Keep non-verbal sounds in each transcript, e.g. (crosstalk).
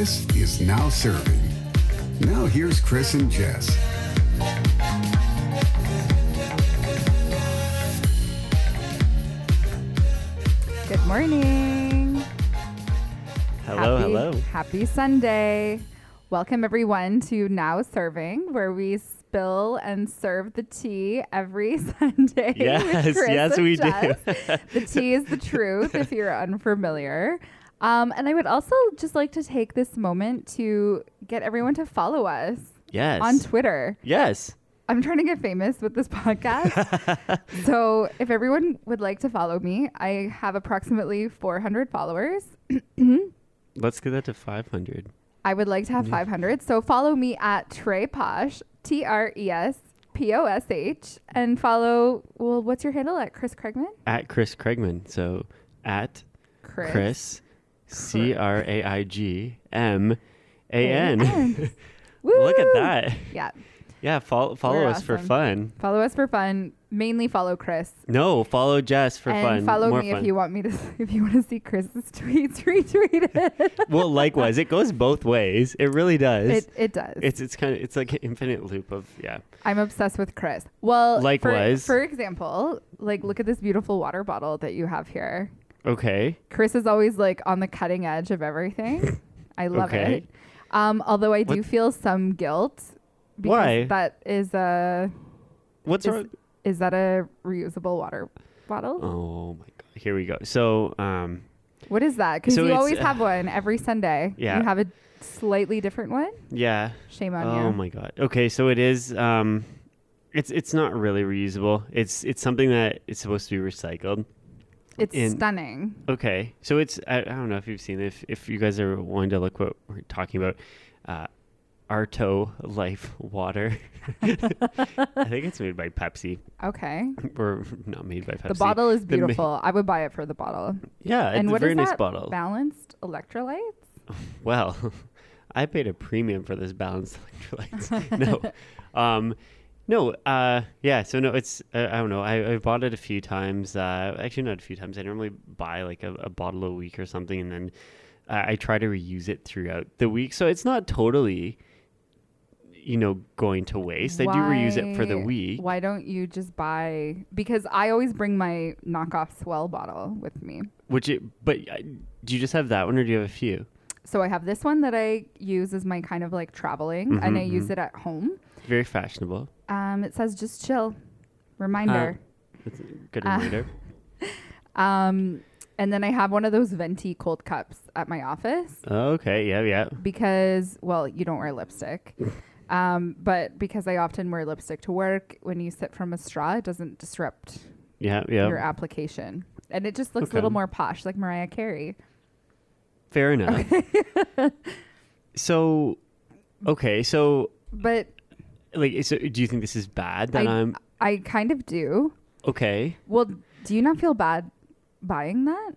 This is Now Serving. Now here's Chris and Jess. Good morning. Hello, happy, hello. Happy Sunday. Welcome everyone to Now Serving, where we spill and serve the tea every (laughs) Sunday. Yes, yes, and we do. The (laughs) tea is the truth if you're unfamiliar. Um, and I would also just like to take this moment to get everyone to follow us Yes. on Twitter. yes. I'm trying to get famous with this podcast. (laughs) so if everyone would like to follow me, I have approximately 400 followers. (clears throat) Let's get that to 500. I would like to have 500. So follow me at Tres Posh, T R E S P O S H, and follow, well, what's your handle at Chris Craigman? At Chris Craigman. So at Chris, C R A I G M A N. (laughs) Look at that. Yeah. Yeah, follow, follow We're us for fun. Follow us for fun. Mainly follow Chris. No, follow Jess for and fun. follow More me fun. if you want me to, if you want to see Chris's (laughs) tweets, retweet it. (laughs) well, likewise, it goes both ways. It really does. it, it does. it's it's kind of it's like an infinite loop of yeah. I'm obsessed with Chris. Well, for- Likewise. For, example, like look at this beautiful water bottle that you have here. Okay. Chris is always like on the cutting edge of everything. (laughs) I love Okay. it. Um, although I do What- feel some guilt because Why? that is a What's is, wrong? is that a reusable water bottle? Oh my god. Here we go. So, um What is that? Because So you it's, always uh, have one every Sunday. Yeah. You have a slightly different one. yeah. Shame on you. Oh my god. Okay, so it is um it's it's not really reusable. It's it's something that is supposed to be recycled. It's in- stunning. Okay. So it's I, I don't know if you've seen if if you guys are wanting to look what we're talking about uh Arto Life Water. (laughs) I think it's made by Pepsi. Okay. (laughs) Or not made by Pepsi. The bottle is The ma- beautiful. I would buy it for the bottle. Yeah, and it's a what very is nice that? bottle. Balanced electrolytes? (laughs) Well, I paid a premium for this balanced electrolytes. no, um, no, uh, yeah. So no, it's uh, I don't know. I, I bought it a few times. Uh, actually, not a few times. I normally buy like a, a bottle a week or something, and then uh, I try to reuse it throughout the week. So it's not totally, you know, going to waste. I do reuse it for the week. Why don't you just buy? Because I always bring my knockoff Swell bottle with me. Which, it, but uh, do you just have that one, or do you have a few? So I have this one that I use as my kind of like traveling, and I Mhm, use mhm. it at home. Very fashionable. Um, it says just chill. Reminder. That's a good (laughs) Uh, reminder. (laughs) Um, and then I have one of those venti cold cups at my office okay. Yeah. Yeah. because, well, you don't wear lipstick. (laughs) Um, but because I often wear lipstick to work, when you sip from a straw, it doesn't disrupt Yeah. Yeah. your application. And it just looks a little more posh, like Mariah Carey. Fair enough. so, okay, so But like, so do you think this is bad that I- I, am I kind of do. okay? Well, do you not feel bad buying that?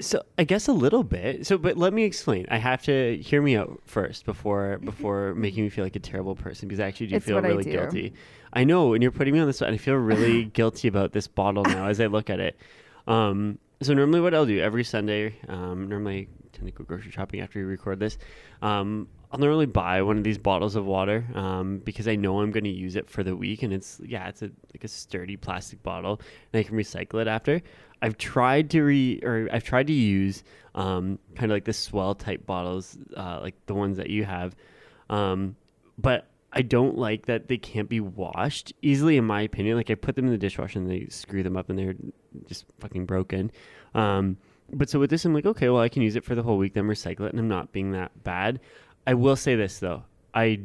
So I guess a little bit. So, but let me explain. I have to hear me out first before (laughs) before making me feel like a terrible person because I actually do It's feel what I really do. guilty. I know, and you're putting me on the spot, and I feel really (laughs) guilty about this bottle now as I look at it. Um, so normally, what I'll do every Sunday, um, normally I tend to go grocery shopping after we record this. Um, I'll normally buy one of these bottles of water um, because I know I'm going to use it for the week, and it's yeah, it's a like a sturdy plastic bottle, and I can recycle it after. I've tried to re or I've tried to use um, kind of like the swell type bottles, uh, like the ones that you have, um, but I don't like that they can't be washed easily. In my opinion, like I put them in the dishwasher and they screw them up and they're just fucking broken. Um, but so with this, I'm like, okay, well, I can use it for the whole week, then recycle it, and I'm not being that bad. I will say this though, I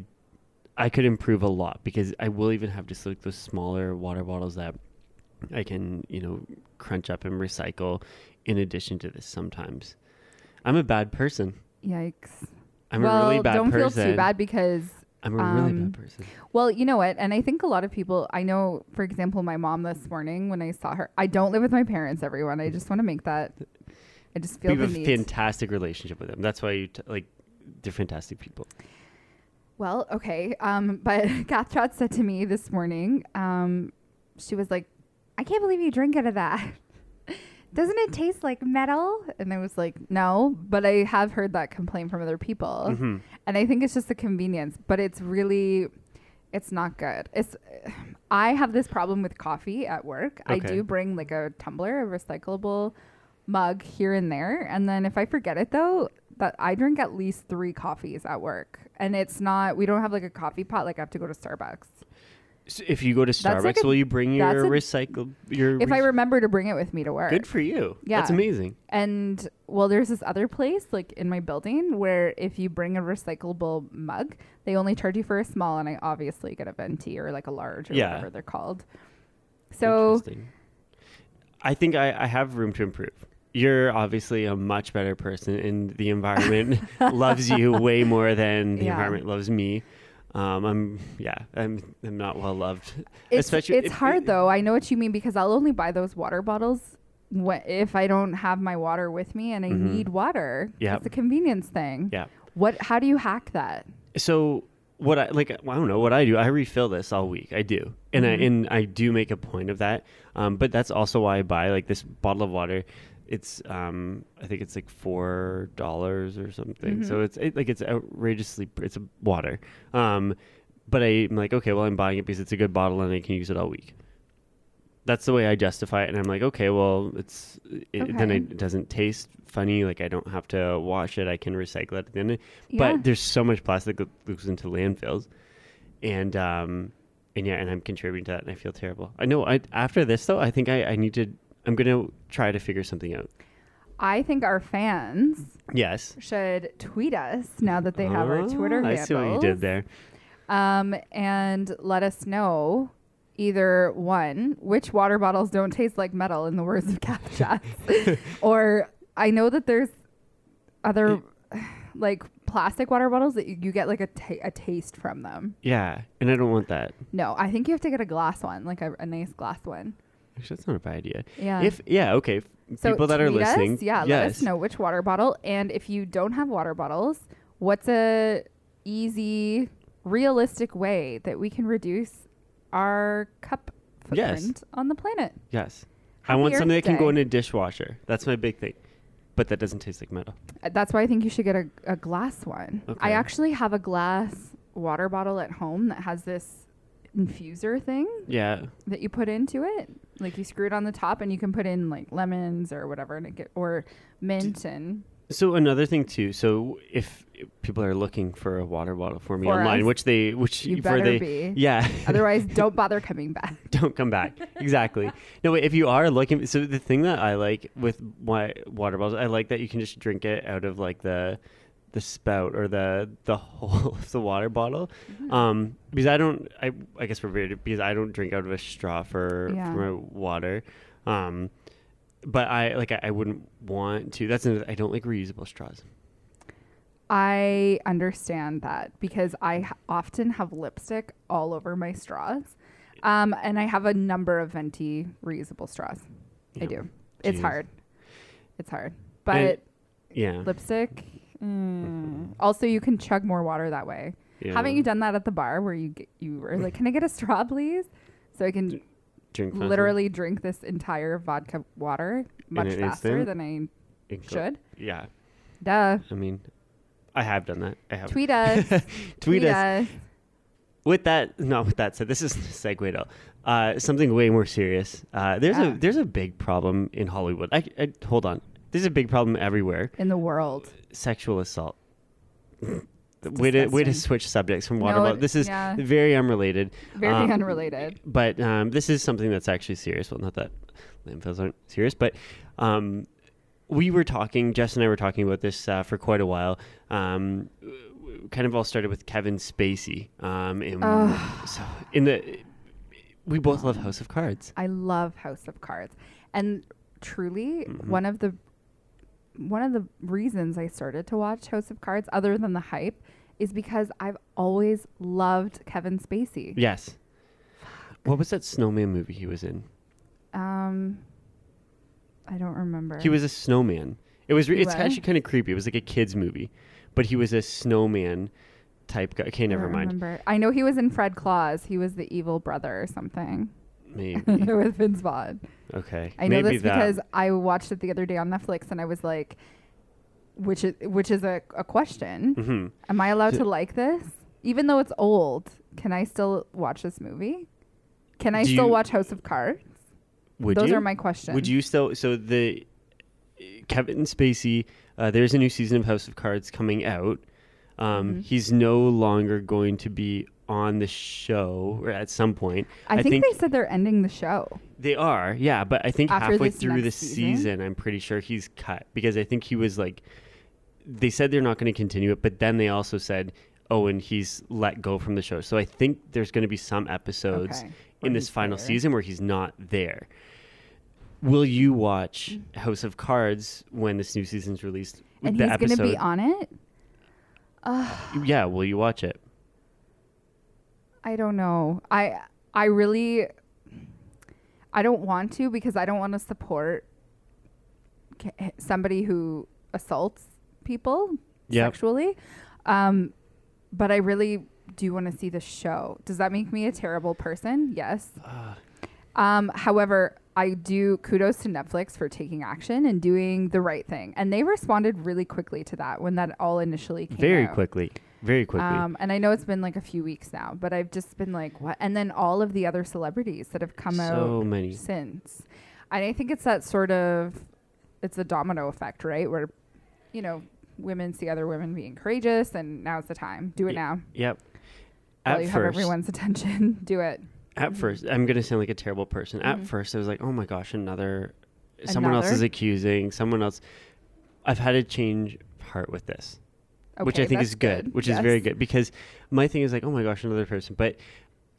I could improve a lot because I will even have just like those smaller water bottles that I can, you know, crunch up and recycle in addition to this sometimes. I'm a bad person. Yikes. I'm well, a really bad don't person. feel too bad because I'm a really um, bad person. Well, you know what? And I think a lot of people, I know, for example, my mom this morning when I saw her, I don't live with my parents, everyone. I just want to make that, I just feel We the have a need. fantastic relationship with them. That's why you t- like they're fantastic people. well, okay. Um, (laughs) but Kath Trot said to me this morning, um, she was like, I can't believe you drink out of that. Doesn't it taste like metal? And I was like, no, but I have heard that complaint from other people. Mm-hmm. And I think it's just the convenience, but it's really it's not good. It's I have this problem with coffee at work. I do bring like a tumbler, a recyclable mug here and there, and then if I forget it though, that I drink at least 3 coffees at work. And it's not we don't have like a coffee pot like I have to go to Starbucks. So if you go to That's like Starbucks, a- will you bring your a- recycle? Your If I remember to bring it with me to work. good for you. Yeah, that's amazing. And well, there's this other place like in my building where if you bring a recyclable mug, they only charge you for a small, and I obviously get a venti or like a large or Yeah. whatever they're called. So I think I, I have room to improve. You're obviously a much better person, and the environment (laughs) loves you way more than the Yeah. environment loves me. Um, I'm yeah, I'm I'm not well loved. it's Especially it's if- hard though. I know what you mean because I'll only buy those water bottles wh- if I don't have my water with me and I Mhm. need water. Yeah, it's a convenience thing. Yeah. What? How do you hack that? So what I like, I don't know what I do. I refill this all week. I do, and Mhm. I and I do make a point of that. Um, but that's also why I buy like this bottle of water. It's um, I think it's like four dollars or something. So Mhm. it's it, like it's outrageously. It's a water. Um, but I'm like, okay, well, I'm buying it because it's a good bottle and I can use it all week. That's the way I justify it, and I'm like, okay, well, it's it, then it doesn't taste funny. Like I don't have to wash it. I can recycle it at the end. Yeah. But there's so much plastic that goes into landfills, and um, and yeah, and I'm contributing to that, and I feel terrible. I know. I after this though, I think I, I need to. I'm gonna try to figure something out. I think our fans Yes. should tweet us now that they have our Twitter Oh, I handles. see what you did there. Um, and let us know either one, which water bottles don't taste like metal, in the words of Schatz, (laughs) or I know that there's other like plastic water bottles that you, you get like a, ta- a taste from them. Yeah, and I don't want that. No, I think you have to get a glass one, like a, a nice glass one. Actually, that's not a bad idea. Yeah. If yeah, okay. f- so people that are tweet us, listening, yeah, yes. let us know which water bottle, and if you don't have water bottles, what's a easy, realistic way that we can reduce our cup Yes. footprint on the planet? Yes. I want Earth something that can go in a dishwasher. That's my big thing. But that doesn't taste like metal. Uh, That's why I think you should get a, a glass one. Okay. I actually have a glass water bottle at home that has this infuser thing Yeah. that you put into it. Like you screw it on the top, and you can put in like lemons or whatever, and it get, or mint and So another thing too. So if people are looking for a water bottle for me For online, us? which they, which you for they, be. (laughs) yeah, Otherwise, (laughs) don't bother coming back. (laughs) don't come back. Exactly. No, wait, if you are looking, so the thing that I like with my water bottles, I like that you can just drink it out of like the the spout or the the hole (laughs) of the water bottle. Mm-hmm. Um, because I don't, I I guess we're weird because I don't drink out of a straw for Yeah. for my water. Um, but I like I, I wouldn't want to. That's another, I don't like reusable straws. I understand that because i often have lipstick all over my straws. Um, and I have a number of venti reusable straws. I Yeah. do. It's hard. It's hard. But And- Yeah. lipstick, mm. also you can chug more water that way. yeah. Haven't you done that at the bar where you get, you were like, "Can I get a straw, please?" So I can drink faster? literally drink this entire vodka water much faster than I Inco- should. Yeah. Duh. I mean, I have done that. I have. Tweet us. (laughs) Tweet us. With that, no, with that said, this is (laughs) segue to uh, something way more serious. Uh, there's Yeah. a there's a big problem in Hollywood. I, I hold on. There's a big problem everywhere. in the world. Sexual assault. (laughs) way to way to switch subjects from water No, it- This is yeah. very unrelated. Very Um, unrelated. But um, this is something that's actually serious. Well, not that landfills aren't serious, but um, we were talking. Jess and I were talking about this uh, for quite a while. Um, kind of all started with Kevin Spacey. Um, in, so in the we both love House of Cards. I love House of Cards, and truly Mhm. one of the one of the reasons I started to watch House of Cards, other than the hype, is because I've always loved Kevin Spacey. Yes. What was that snowman movie he was in? Um, I don't remember. He was a snowman. It was. Re- it's actually kind of creepy. It was like a kids movie, but he was a snowman type guy. Okay, never don't mind. Remember. I know he was in Fred Claus. He was the evil brother or something. Maybe. with Vince Vaughn. Okay. I know Maybe this that. because I watched it the other day on Netflix, and I was like, which is which is a, a question. hmm Am I allowed to like this, even though it's old? Can I still watch this movie? Can I Do still you- watch House of Cards? Would Those you? are my questions. Would you still? So the Kevin Spacey. Uh, there's a new season of House of Cards coming out. Um, Mhm. He's no longer going to be on the show, or at some point. I, think, they said they're ending the show. They are, yeah, but I think After halfway through the season? season? I'm pretty sure he's cut because I think he was like, they said they're not going to continue it, but then they also said, oh, and he's let go from the show. So I think there's going to be some episodes Okay. in this final there. season where he's not there. Will you watch House of Cards when this new season's released? And The he's going to be on it. (sighs) Yeah, will you watch it? I don't know. I I really I don't want to because I don't want to support ca- somebody who assaults people Yep. sexually. Um but I really do want to see the show. Does that make me a terrible person? Yes. Um, however, I do kudos to Netflix for taking action and doing the right thing, and they responded really quickly to that when that all initially came out. Very out. quickly. Very quickly. Um, and I know it's been like a few weeks now, but I've just been like, what? And then all of the other celebrities that have come so out many. since. And I think it's that sort of, it's a domino effect, right? Where, you know, women see other women being courageous, and now's the time. Do it Ye- now. Yep. While At you have everyone's attention, (laughs) do it. At mm-hmm. first, I'm gonna sound like a terrible person. At Mhm. first, I was like, "Oh my gosh, another, someone else is accusing someone else." I've had to change heart with this, which I Okay, think that's is good, which is very Yes. good because my thing is like, "Oh my gosh, another person." But,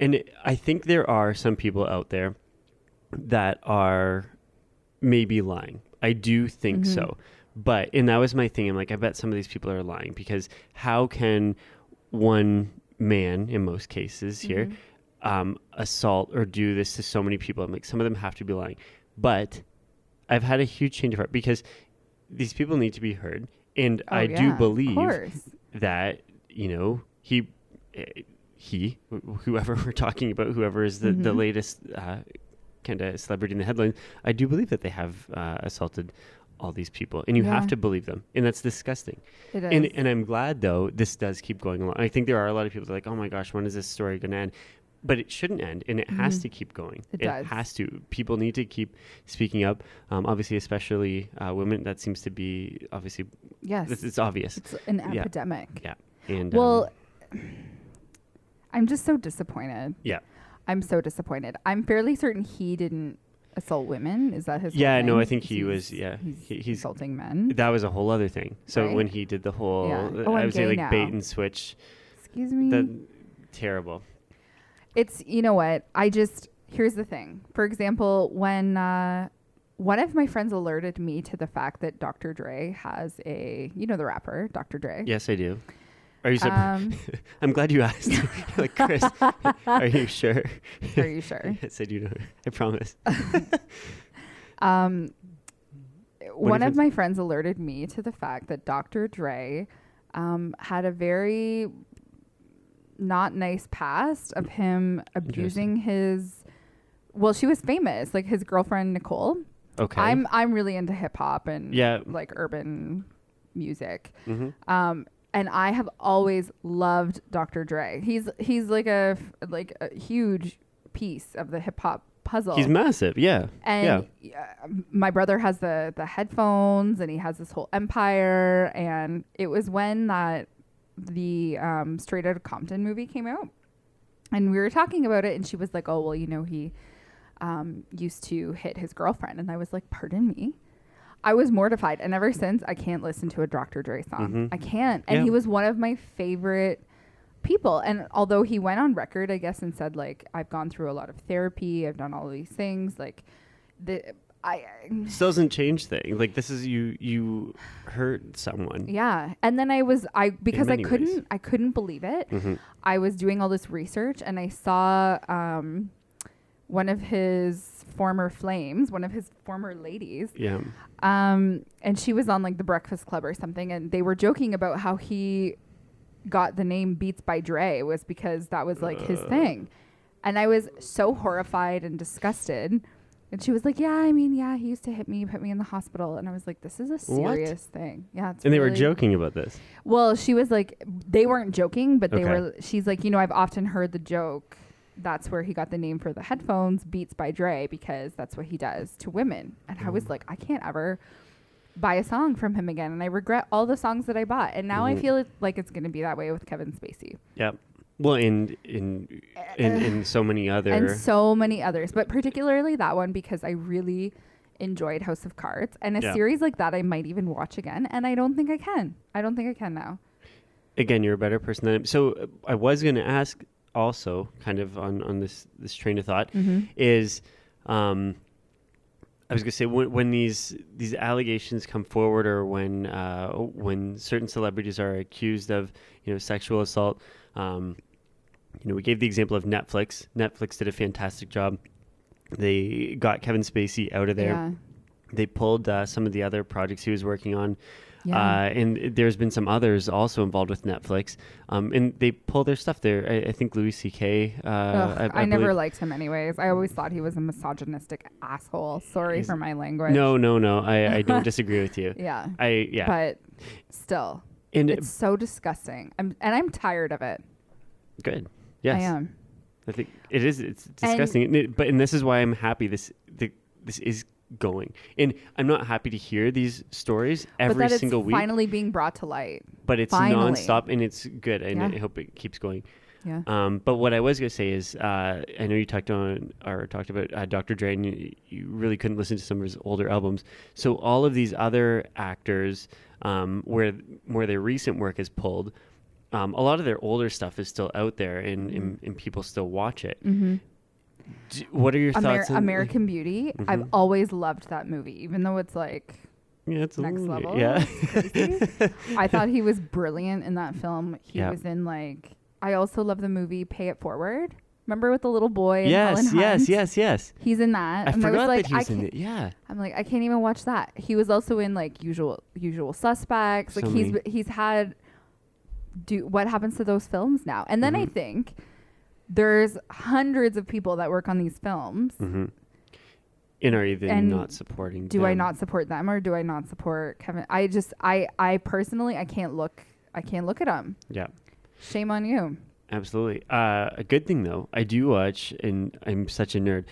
and it, I think there are some people out there that are maybe lying. I do think so, mm-hmm. but and that was my thing. I'm like, I bet some of these people are lying because how can one man, in most cases here. Mm-hmm. Um, assault or do this to so many people. I'm like, some of them have to be lying. But I've had a huge change of heart because these people need to be heard. And Oh, I yeah, do believe that, you know, he, eh, he, wh- whoever (laughs) we're talking about, whoever is the, the Mhm. latest uh, kind of celebrity in the headlines, I do believe that they have uh, assaulted all these people. And you have to believe them. And that's disgusting. It is. And, and I'm glad though this does keep going along. I think there are a lot of people that are like, oh my gosh, when is this story going to end? But it shouldn't end, and it has Mhm. to keep going. It does. has to. People need to keep speaking up. Um, obviously, especially uh, women. That seems to be obviously yes. it's, it's obvious. It's an Yeah. epidemic. Yeah. And Well, um, (sighs) I'm just so disappointed. yeah, I'm so disappointed. I'm fairly certain he didn't assault women. Is that his? Yeah, no, I think he was- yeah, he's, he's- assaulting men. that was a whole other thing. So Right? when he did the whole, Yeah. Oh, I would say like now. bait and switch, Excuse me. that terrible. It's you know what? I just here's the thing. For example, when uh, one of my friends alerted me to the fact that Dr. Dre has a you know the rapper Dr. Dre. Yes, I do. Are you surprised? Um, (laughs) I'm glad you asked. (laughs) (laughs) like Chris, are you sure? are you sure? yes, I do know. I promise. Um, What one of my friends alerted me to the fact that Dr. Dre um, had a very not nice past of him abusing his. Well, she was famous, like his girlfriend Nicole. Okay. I'm I'm really into hip hop and Yeah. like urban music. hmm Um, and I have always loved Dr. Dre. He's he's like a f- like a huge piece of the hip hop puzzle. He's massive. Yeah. And yeah. uh, my brother has the the headphones, and he has this whole empire. And it was when that the um, Straight Outta Compton movie came out, and we were talking about it, and she was like, "Oh, well, you know, he um, used to hit his girlfriend," and I was like, "Pardon me." I was mortified, and ever since I can't listen to a Dr. Dre song. Mhm. I can't, and Yeah. he was one of my favorite people. And although he went on record, I guess, and said like, "I've gone through a lot of therapy, I've done all these things," like the I Still doesn't change things. Like this is you. You hurt someone. yeah. And then I was I because I couldn't I couldn't believe it. Mhm. I was doing all this research and I saw um, one of his former flames, one of his former ladies, Yeah. um, and she was on like the Breakfast Club or something, and they were joking about how he got the name Beats by Dre was because that was like his Uh. thing. And I was so horrified and disgusted. And she was like, "Yeah, I mean, yeah, he used to hit me, put me in the hospital." And I was like, "This is a What? serious thing." Yeah, it's And they were joking about this. Well, she was like, they weren't joking, but they Okay. were. She's like, you know, I've often heard the joke. That's where he got the name for the headphones, Beats by Dre, because that's what he does to women. And I was Mm. like, I can't ever buy a song from him again, and I regret all the songs that I bought. And now I Mhm. feel it, like it's going to be that way with Kevin Spacey Yep. Well, in in in, in so many (laughs) other. and so many others, but particularly that one because I really enjoyed House of Cards and a Yeah. series like that I might even watch again, and I don't think I can. I don't think I can now. again, you're a better person than I am. so. uh, I was going to ask also, kind of on on this this train of thought, Mm-hmm. is, um, I was going to say when, when these these allegations come forward, or when uh, when certain celebrities are accused of you know sexual assault. Um, you know, we gave the example of Netflix. Netflix did a fantastic job. They got Kevin Spacey out of there. Yeah. They pulled uh, some of the other projects he was working on. Yeah. Uh, and there's been some others also involved with Netflix. Um, and they pull their stuff there. I, I think Louis C.K. Uh, Ugh, I, never believe- liked him anyways. I always thought he was a misogynistic asshole. Sorry He's- for my language. No, no, no. I, I (laughs) don't disagree with you. Yeah. I yeah. But still, and it's so disgusting. I'm and I'm tired of it. good. Yes. I am. I think it is. It's disgusting. And it- but and this is why I'm happy. This the, this is going. And I'm not happy to hear these stories but every that single it's week. finally being brought to light. but it's finally. nonstop and it's good. And Yeah. I hope it keeps going. Yeah. Um, but what I was gonna say is, uh, I know you talked on or talked about uh, Dr. Dre, and you, you really couldn't listen to some of his older albums. So all of these other actors, um, where where their recent work is pulled, um, a lot of their older stuff is still out there, and, and, and people still watch it. Mm-hmm. D- what are your Amer- thoughts? on American Beauty. I've Mhm. always loved that movie, even though it's like Yeah, it's next level. Yeah. I thought he was brilliant in that film. He Yeah. was in like. I also love the movie Pay It Forward. Remember with the little boy? And yes, yes, yes, yes. He's in that. I and forgot I was like, that he I was in it. Yeah. I'm like, I can't even watch that. He was also in like usual usual suspects. Like So he's many. he's had do what happens to those films now? And then I Mhm. think there's hundreds of people that work on these films. hmm And are you then And not supporting? Do I not support them or do I not support Kevin? I just I I personally I can't look I can't look at him. Yeah. Shame on you. Absolutely. Uh, a good thing though, I do watch, and I'm such a nerd.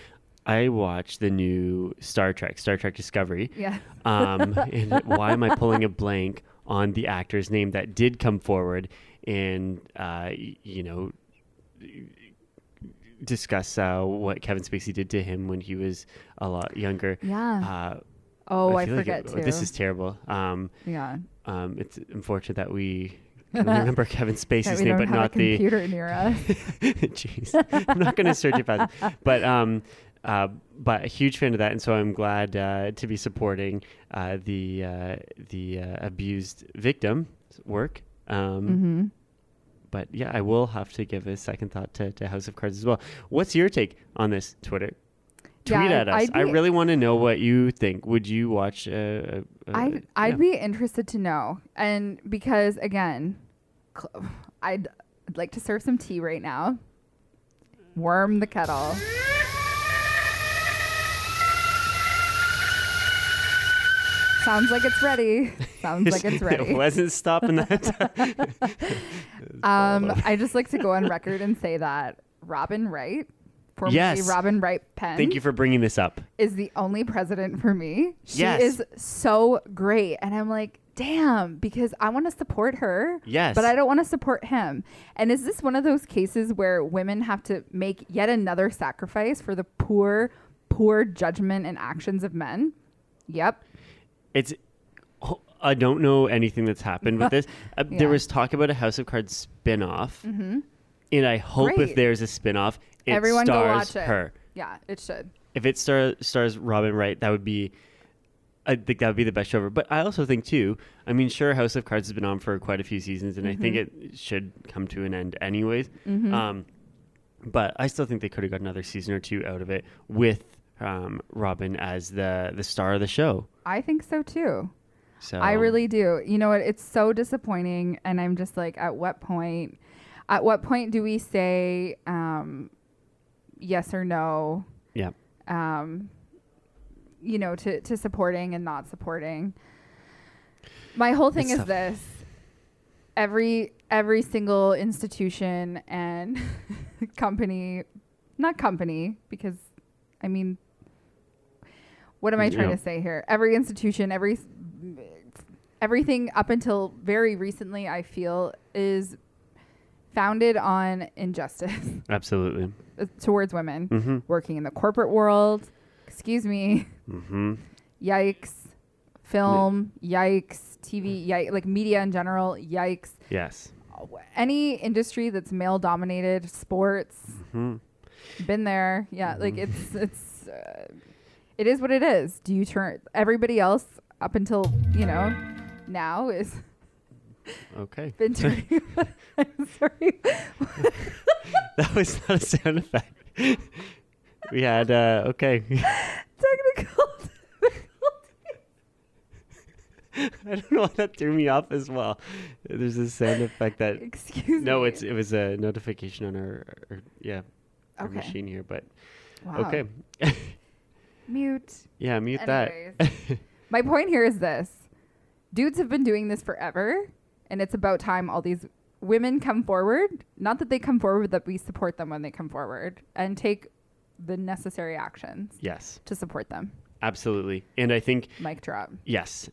I watch the new Star Trek, Star Trek Discovery. Yeah. Um, and why am I pulling a blank on the actor's name that did come forward and uh, you know discuss uh, what Kevin Spacey did to him when he was a lot younger? Yeah. Uh, oh, I, feel like forget it- too. This is terrible. Um, yeah. um, it's unfortunate that we (laughs) remember Kevin Spacey's name, but not the computer near (laughs) us. Jeez, I'm not going to search it (laughs) but um, uh, but a huge fan of that, and so I'm glad uh, to be supporting uh, the uh, the uh, abused victim work. Um, mm-hmm. But yeah, I will have to give a second thought to, to House of Cards as well. What's your take on this, Twitter? Yeah, Tweet at us. I'd I really want to know what you think. Would you watch? Uh, I'd I'd be interested to know, and because again, cl- (sighs) I'd, I'd like to serve some tea right now. Worm the kettle. Sounds like it's ready. Sounds like it's (laughs) ready. it wasn't stopping that. (laughs) (laughs) Um, I just like to go on record and say that Robin Wright, formerly Yes. Robin Wright Penn, Thank you for bringing this up. is the only president for me. She Yes. is so great. And I'm like, damn, because I want to support her. Yes. But I don't want to support him. And is this one of those cases where women have to make yet another sacrifice for the poor, poor judgment and actions of men? Yep. It's. I don't know anything that's happened with (laughs) this. Uh, Yeah. There was talk about a House of Cards spin-off, Mm-hmm. and I hope if there's a spin-off, it Everyone go watch it. her. Yeah, it should. If it star, stars Robin Wright, that would be. I think that would be the best show ever. But I also think too. I mean, sure, House of Cards has been on for quite a few seasons, and I think Mm-hmm. it should come to an end anyways. Mhm. Um, but I still think they could have got another season or two out of it with um, Robin as the the star of the show. I think so too. So I really do. You know what? It's so disappointing, and I'm just like, at what point? At what point do we say, um, yes or no. Yeah. Um, you know, to to supporting and not supporting. My whole thing It's is tough. this: every every single institution and (laughs) company, not company, because I mean, what am I trying Yeah. to say here? Every institution, every everything up until very recently, I feel is founded on injustice (laughs) Absolutely. towards women Mm-hmm. working in the corporate world. Excuse me. Mm-hmm. Yikes. Film. Yikes. TV. Yikes. Like media in general. Yikes. Yes. Any industry that's male dominated, sports, hmm been there. Yeah, like Mhm. it's it's uh, it is what it is. Do you turn everybody else up until you know now is Okay. (laughs) been turning? I'm (laughs) (laughs) sorry. that was not a sound effect. we had uh okay. Technical. I don't know why that threw me off as well. There's a sound effect that Excuse no, me. it's it was a notification on our, our yeah our Okay. machine here, but Wow. okay. Mute. yeah, mute Anyways. that. My point here is this dudes have been doing this forever, and it's about time all these women come forward. Not that they come forward, that we support them when they come forward and take the necessary actions yes, to support them. absolutely. And I think Mic drop. yes.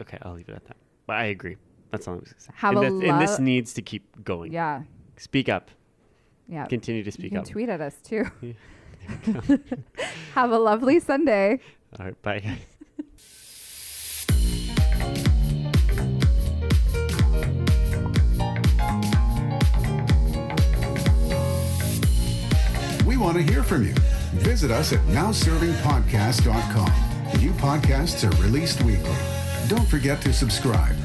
Okay, I'll leave it at that. But I agree. That's all I was going to say. Have and, a that's- and this needs to keep going. Yeah. Speak up. Yeah. Continue to you speak can up. tweet at us too. Yeah. (laughs) (laughs) Have a lovely Sunday. All right, bye. (laughs) We want to hear from you. Visit us at nowservingpodcast.com. New podcasts are released weekly. Don't forget to subscribe